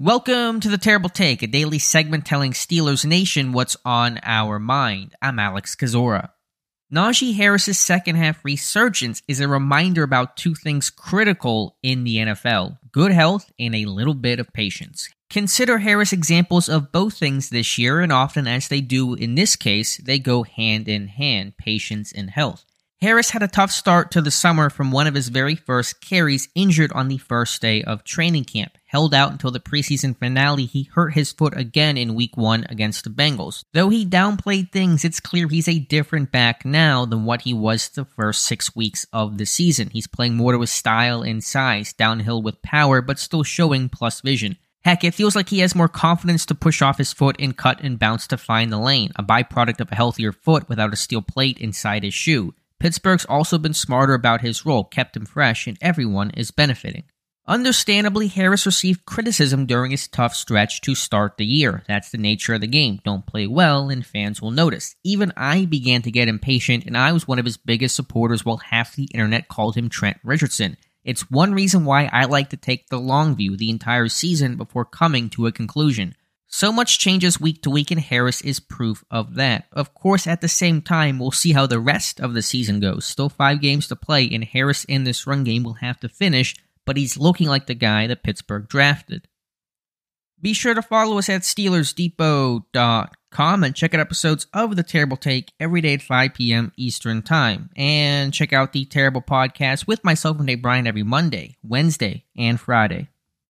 Welcome to the Terrible Take, a daily segment telling Steelers Nation what's on our mind. I'm Alex Kozora. Najee Harris's second half resurgence is a reminder about two things critical in the NFL good health and a little bit of patience. Consider Harris examples of both things this year, and often, as they do in this case, they go hand in hand patience and health. Harris had a tough start to the summer from one of his very first carries, injured on the first day of training camp. Held out until the preseason finale, he hurt his foot again in week one against the Bengals. Though he downplayed things, it's clear he's a different back now than what he was the first six weeks of the season. He's playing more to his style and size, downhill with power, but still showing plus vision. Heck, it feels like he has more confidence to push off his foot and cut and bounce to find the lane, a byproduct of a healthier foot without a steel plate inside his shoe. Pittsburgh's also been smarter about his role, kept him fresh, and everyone is benefiting. Understandably, Harris received criticism during his tough stretch to start the year. That's the nature of the game. Don't play well, and fans will notice. Even I began to get impatient, and I was one of his biggest supporters while half the internet called him Trent Richardson. It's one reason why I like to take the long view the entire season before coming to a conclusion. So much changes week to week, and Harris is proof of that. Of course, at the same time, we'll see how the rest of the season goes. Still five games to play, and Harris in this run game will have to finish, but he's looking like the guy that Pittsburgh drafted. Be sure to follow us at SteelersDepot.com and check out episodes of The Terrible Take every day at 5 p.m. Eastern Time. And check out The Terrible Podcast with myself and Dave Bryan every Monday, Wednesday, and Friday.